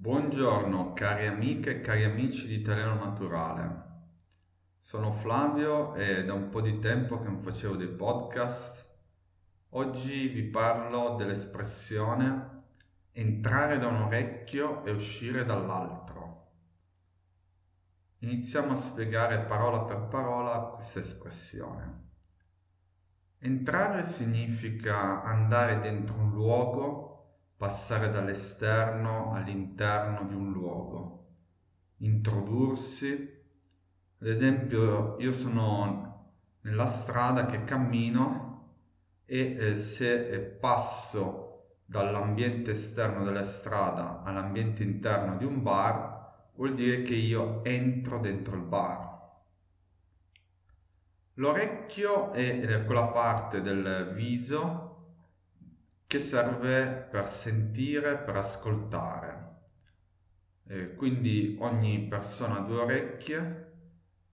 Buongiorno cari amiche e cari amici di Italiano Naturale. Sono Flavio e da un po' di tempo che non facevo dei podcast. Oggi vi parlo dell'espressione entrare da un orecchio e uscire dall'altro. Iniziamo a spiegare parola per parola questa espressione. Entrare significa andare dentro un luogo passare dall'esterno all'interno di un luogo, introdursi. Ad esempio, io sono nella strada che cammino e eh, se eh, passo dall'ambiente esterno della strada all'ambiente interno di un bar, vuol dire che io entro dentro il bar. L'orecchio è quella parte del viso che serve per sentire, per ascoltare. Eh, quindi ogni persona ha due orecchie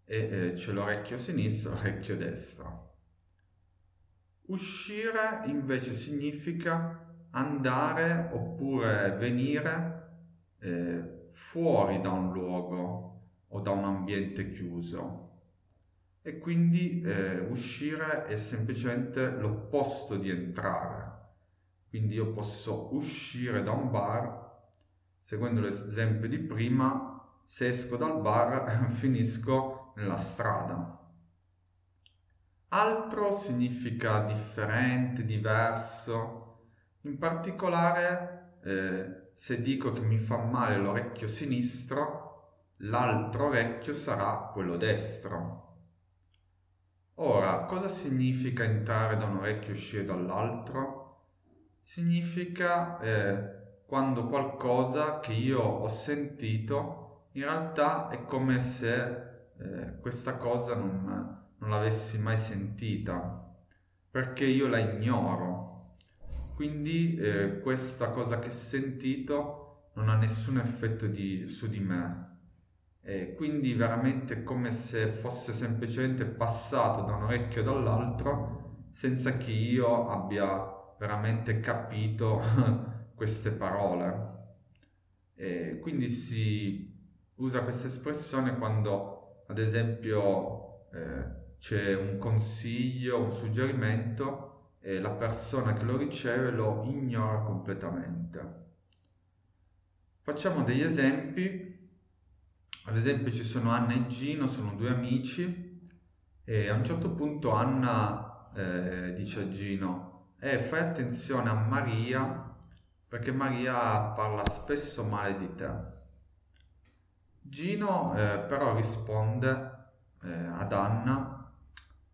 e eh, c'è l'orecchio sinistro e l'orecchio destro. Uscire invece significa andare oppure venire eh, fuori da un luogo o da un ambiente chiuso. E quindi eh, uscire è semplicemente l'opposto di entrare. Quindi io posso uscire da un bar, seguendo l'esempio di prima, se esco dal bar finisco nella strada. Altro significa differente, diverso. In particolare, eh, se dico che mi fa male l'orecchio sinistro, l'altro orecchio sarà quello destro. Ora, cosa significa entrare da un orecchio e uscire dall'altro? Significa eh, quando qualcosa che io ho sentito in realtà è come se eh, questa cosa non, non l'avessi mai sentita, perché io la ignoro. Quindi eh, questa cosa che ho sentito non ha nessun effetto di, su di me. E quindi veramente è come se fosse semplicemente passato da un orecchio all'altro senza che io abbia veramente capito queste parole. E quindi si usa questa espressione quando, ad esempio, eh, c'è un consiglio, un suggerimento e la persona che lo riceve lo ignora completamente. Facciamo degli esempi. Ad esempio ci sono Anna e Gino, sono due amici e a un certo punto Anna eh, dice a Gino e fai attenzione a Maria perché Maria parla spesso male di te. Gino eh, però risponde eh, ad Anna,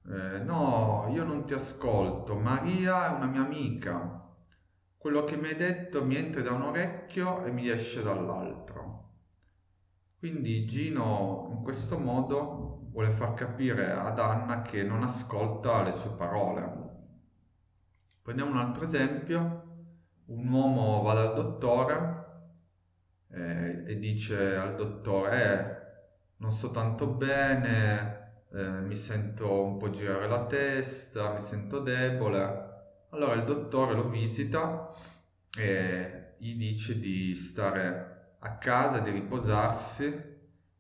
eh, no, io non ti ascolto, Maria è una mia amica. Quello che mi hai detto mi entra da un orecchio e mi esce dall'altro. Quindi Gino in questo modo vuole far capire ad Anna che non ascolta le sue parole. Prendiamo un altro esempio, un uomo va dal dottore eh, e dice al dottore eh, non sto tanto bene, eh, mi sento un po' girare la testa, mi sento debole. Allora il dottore lo visita e gli dice di stare a casa, di riposarsi,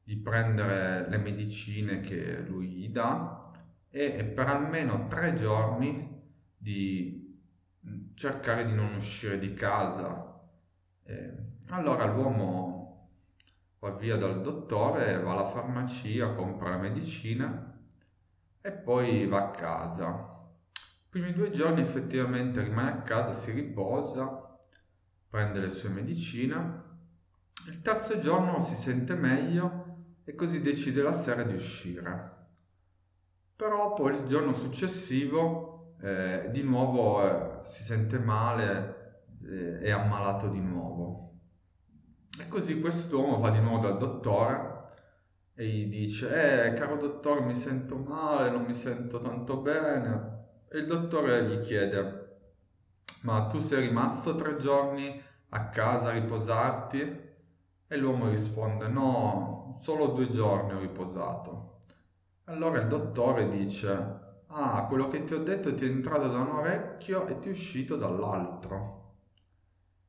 di prendere le medicine che lui gli dà e per almeno tre giorni di cercare di non uscire di casa. Eh, allora l'uomo va via dal dottore, va alla farmacia, compra la medicina e poi va a casa. I primi due giorni effettivamente rimane a casa, si riposa, prende le sue medicine. Il terzo giorno si sente meglio e così decide la sera di uscire. Però poi il giorno successivo eh, di nuovo eh, si sente male, eh, è ammalato di nuovo. E così quest'uomo va di nuovo dal dottore e gli dice, eh caro dottore mi sento male, non mi sento tanto bene. E il dottore gli chiede, ma tu sei rimasto tre giorni a casa a riposarti? E l'uomo risponde, no, solo due giorni ho riposato. Allora il dottore dice, Ah, quello che ti ho detto ti è entrato da un orecchio e ti è uscito dall'altro.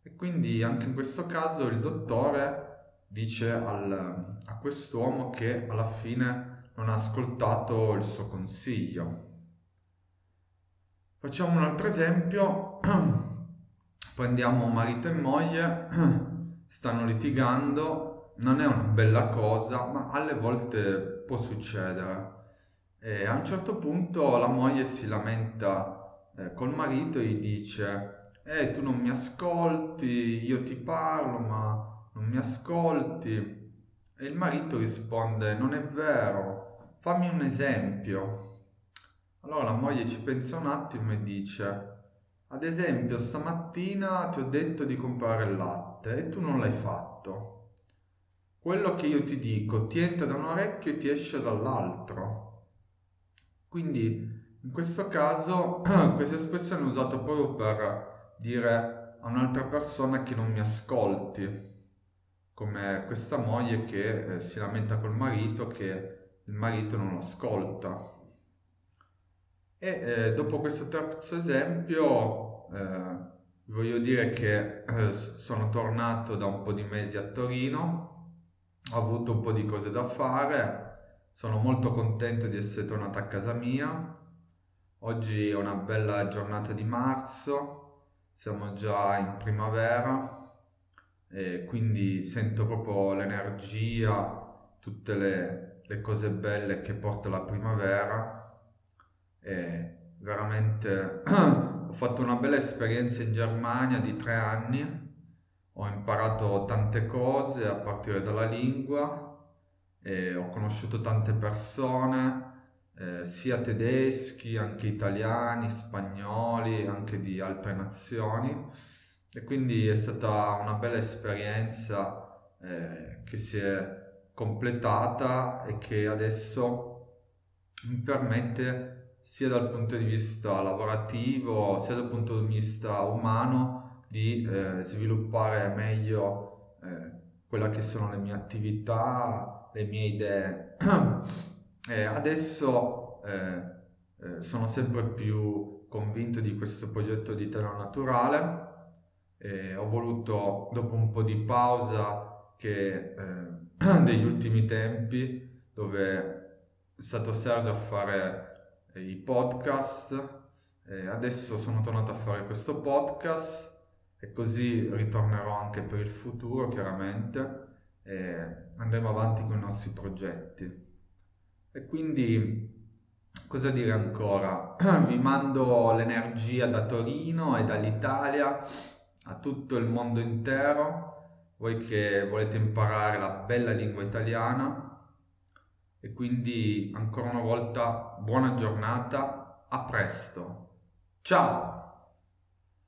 E quindi anche in questo caso il dottore dice al, a quest'uomo che alla fine non ha ascoltato il suo consiglio. Facciamo un altro esempio. Prendiamo marito e moglie, stanno litigando, non è una bella cosa, ma alle volte può succedere. E a un certo punto la moglie si lamenta eh, col marito e gli dice eh tu non mi ascolti, io ti parlo ma non mi ascolti. E il marito risponde non è vero, fammi un esempio. Allora la moglie ci pensa un attimo e dice ad esempio stamattina ti ho detto di comprare il latte e tu non l'hai fatto. Quello che io ti dico ti entra da un orecchio e ti esce dall'altro. Quindi in questo caso questa espressione è usata proprio per dire a un'altra persona che non mi ascolti, come questa moglie che eh, si lamenta col marito che il marito non lo ascolta. E eh, dopo questo terzo esempio eh, voglio dire che eh, sono tornato da un po' di mesi a Torino, ho avuto un po' di cose da fare, sono molto contento di essere tornato a casa mia. Oggi è una bella giornata di marzo, siamo già in primavera e quindi sento proprio l'energia, tutte le, le cose belle che porta la primavera e veramente ho fatto una bella esperienza in Germania di tre anni, ho imparato tante cose a partire dalla lingua e ho conosciuto tante persone, eh, sia tedeschi, anche italiani, spagnoli, anche di altre nazioni. E quindi è stata una bella esperienza eh, che si è completata e che adesso mi permette sia dal punto di vista lavorativo sia dal punto di vista umano di eh, sviluppare meglio eh, quelle che sono le mie attività le mie idee. e adesso eh, eh, sono sempre più convinto di questo progetto di terra naturale. E ho voluto, dopo un po' di pausa che, eh, degli ultimi tempi, dove è stato Sergio a fare eh, i podcast, adesso sono tornato a fare questo podcast e così ritornerò anche per il futuro, chiaramente e andremo avanti con i nostri progetti. E quindi cosa dire ancora? Vi mando l'energia da Torino e dall'Italia a tutto il mondo intero, voi che volete imparare la bella lingua italiana. E quindi ancora una volta buona giornata, a presto. Ciao!